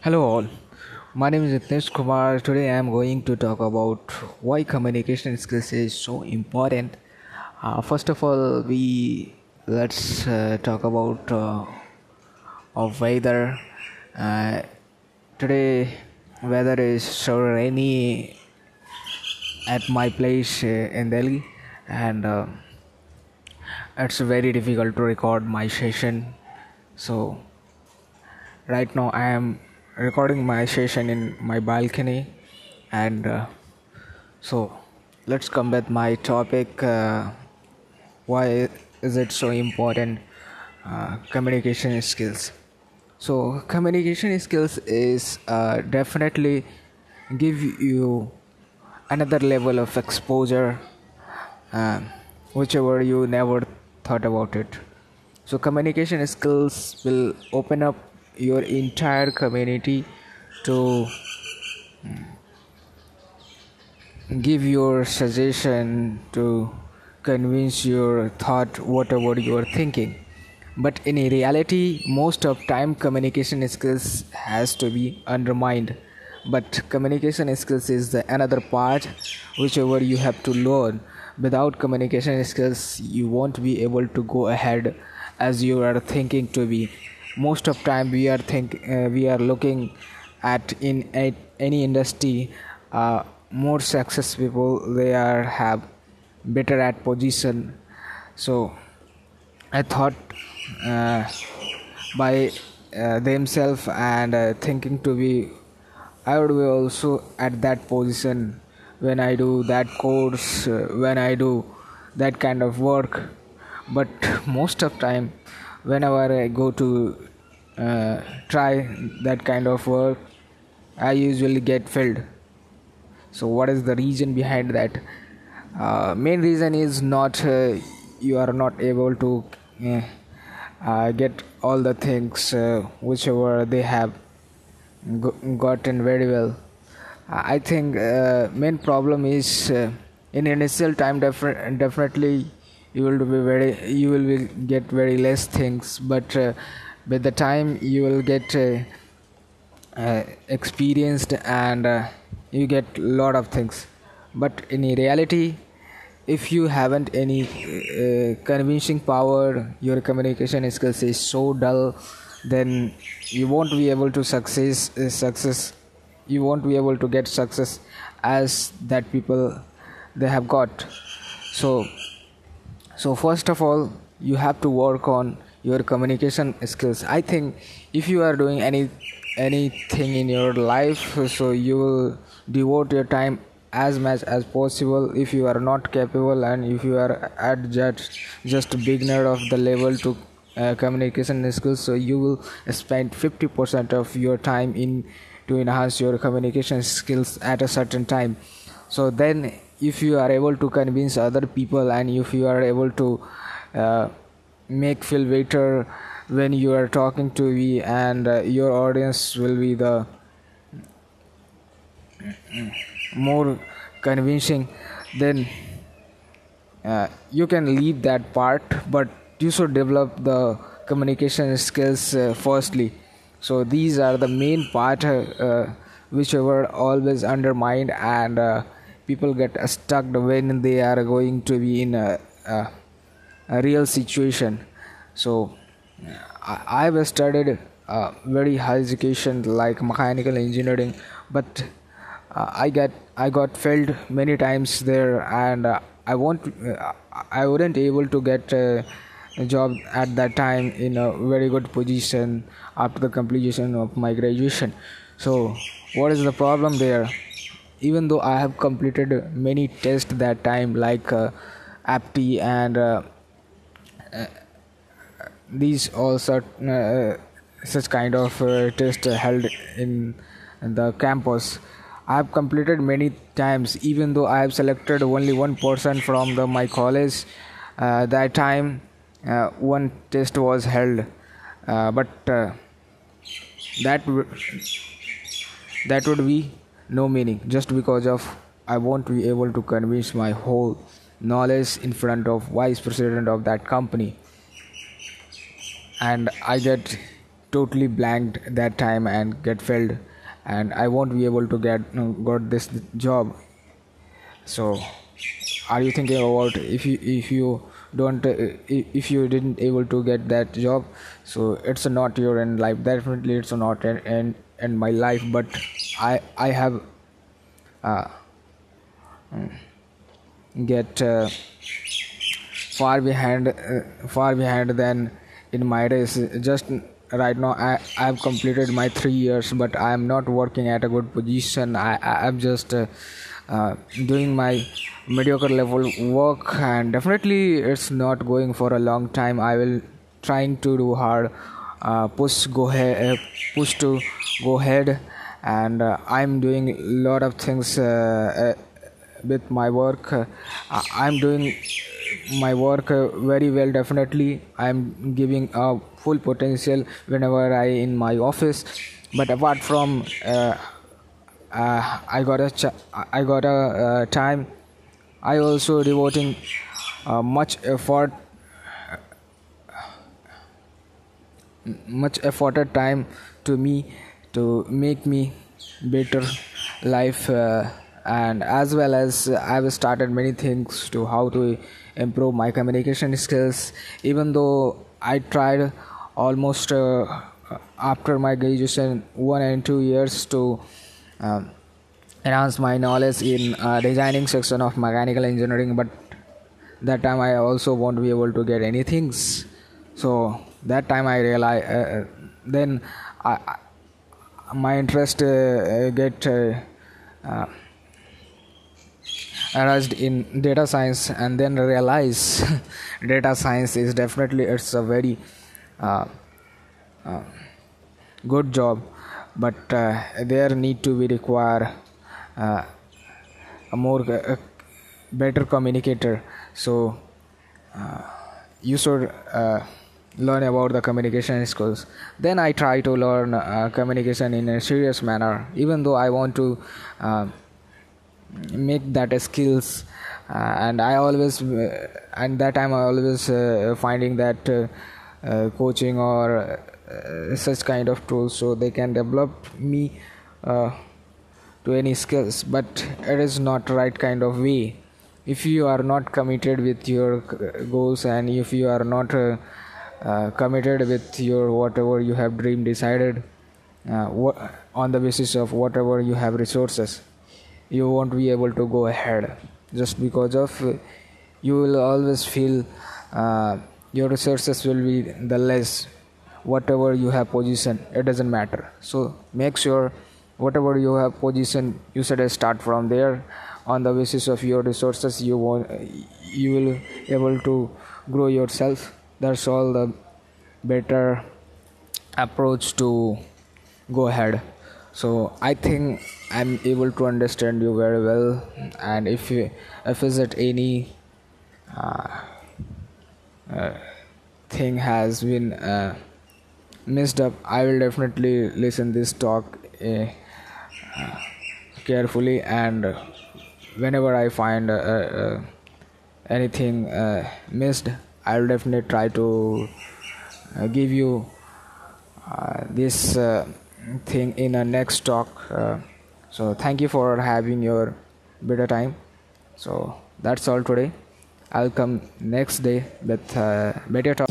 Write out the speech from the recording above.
Hello all, my name is Nitesh Kumar. Today I am going to talk about why communication skills is so important. Uh, first of all, we let's uh, talk about uh, of weather. Uh, today weather is so rainy at my place uh, in Delhi, and uh, it's very difficult to record my session. So right now I am recording my session in my balcony and uh, so let's come with my topic uh, why is it so important uh, communication skills? So communication skills is uh, definitely give you another level of exposure uh, whichever you never thought about it. So communication skills will open up your entire community to mm, give your suggestion to convince your thought whatever you are thinking. But in reality most of time communication skills has to be undermined. But communication skills is the another part whichever you have to learn. Without communication skills you won't be able to go ahead as you are thinking to be most of time we are think uh, we are looking at in any industry uh, more success people they are have better at position. So i thought uh, by uh, themselves and uh, thinking to be i would be also at that position when i do that course uh, when i do that kind of work. But most of time whenever i go to uh, try that kind of work i usually get filled. So what is the reason behind that? Uh, main reason is not uh, you are not able to uh, uh, get all the things uh, whichever they have gotten very well. I think main problem is in initial time defi- definitely you will be very you will get very less things but with the time you will get uh, uh, experienced and uh, you get a lot of things. But in reality if you haven't any uh, convincing power your communication skills is so dull then you won't be able to success success. You won't be able to get success as that people they have got. So so first of all you have to work on your communication skills. I think if you are doing any anything in your life so you will devote your time as much as possible. If you are not capable and if you are at just just beginner of the level to uh, communication skills so you will spend 50% of your time in to enhance your communication skills at a certain time. So then if you are able to convince other people and if you are able to uh, make feel better when you are talking to me and uh, your audience will be the more convincing. Then uh, you can leave that part but you should develop the communication skills uh, firstly. So these are the main part uh, uh which were always undermined and uh, people get stuck when they are going to be in a, a real situation. So I, have studied uh, very high education like mechanical engineering but uh, i got i got failed many times there and uh, i won't uh, i wouldn't able to get a job at that time in a very good position after the completion of my graduation. So what is the problem there? Even though i have completed many tests that time like uh, apti and these all such uh, such kind of uh, tests held in, the campus I have completed many times, even though I have selected only one person from the my college. Uh, that time, uh, one test was held, uh, but that w- that would be no meaning just because of I won't be able to convince my whole knowledge in front of vice president of that company. And i get totally blanked that time and get failed and i won't be able to get uh, got this job. So are you thinking about if you if you don't uh, if you didn't able to get that job? So it's not your end life. Definitely it's not end end, end my life. But i i have uh, get uh, far behind uh, far behind than in my race. Just right now i i have completed my 3 years but i am not working at a good position. I i am just uh, uh, doing my mediocre level work and definitely it's not going for a long time. I will trying to do hard uh, push go ahead uh, push to go ahead and uh, i'm doing a lot of things uh, with my work. I'm doing my work uh, very well definitely. I am giving a full potential whenever i in my office. But apart from uh, uh, i got a ch- i got a uh, time. I also devoting uh, much effort much effort time to me to make me better life uh, and as well as i've started many things to how to improve my communication skills. Even though i tried almost uh, after my graduation one and two years to um, enhance my knowledge in uh, designing section of mechanical engineering but that time i also won't be able to get any things. So that time i realized uh, uh then I, my interest uh, get aroused in data science and then realize data science is definitely it's a very uh, uh, good job. But uh, there need to be require uh, a more uh, better communicator. So uh, you should learn about the communication skills. Then i try to learn communication in a serious manner. Even though i want to make that skills uh, and i always uh, and that time i always uh, finding that uh, uh, coaching or uh, such kind of tools so they can develop me to any skills. But it is not right kind of way. If you are not committed with your goals and if you are not committed with your whatever you have dream decided on the basis of whatever you have resources you won't be able to go ahead. Just because of you will always feel uh, your resources will be the less. Whatever you have position it doesn't matter. So make sure whatever you have position you should start from there. On the basis of your resources you want you will able to grow yourself. That's all the better approach to go ahead so i think i'm able to understand you very well. And if you, if is it any uh, uh, thing has been uh, messed up i will definitely listen this talk uh, carefully. And whenever i find uh, uh, anything missed i will definitely try to give you this thing in a next talk uh, so thank you for having your better time. So that's all today. I'll come next day with uh, better talk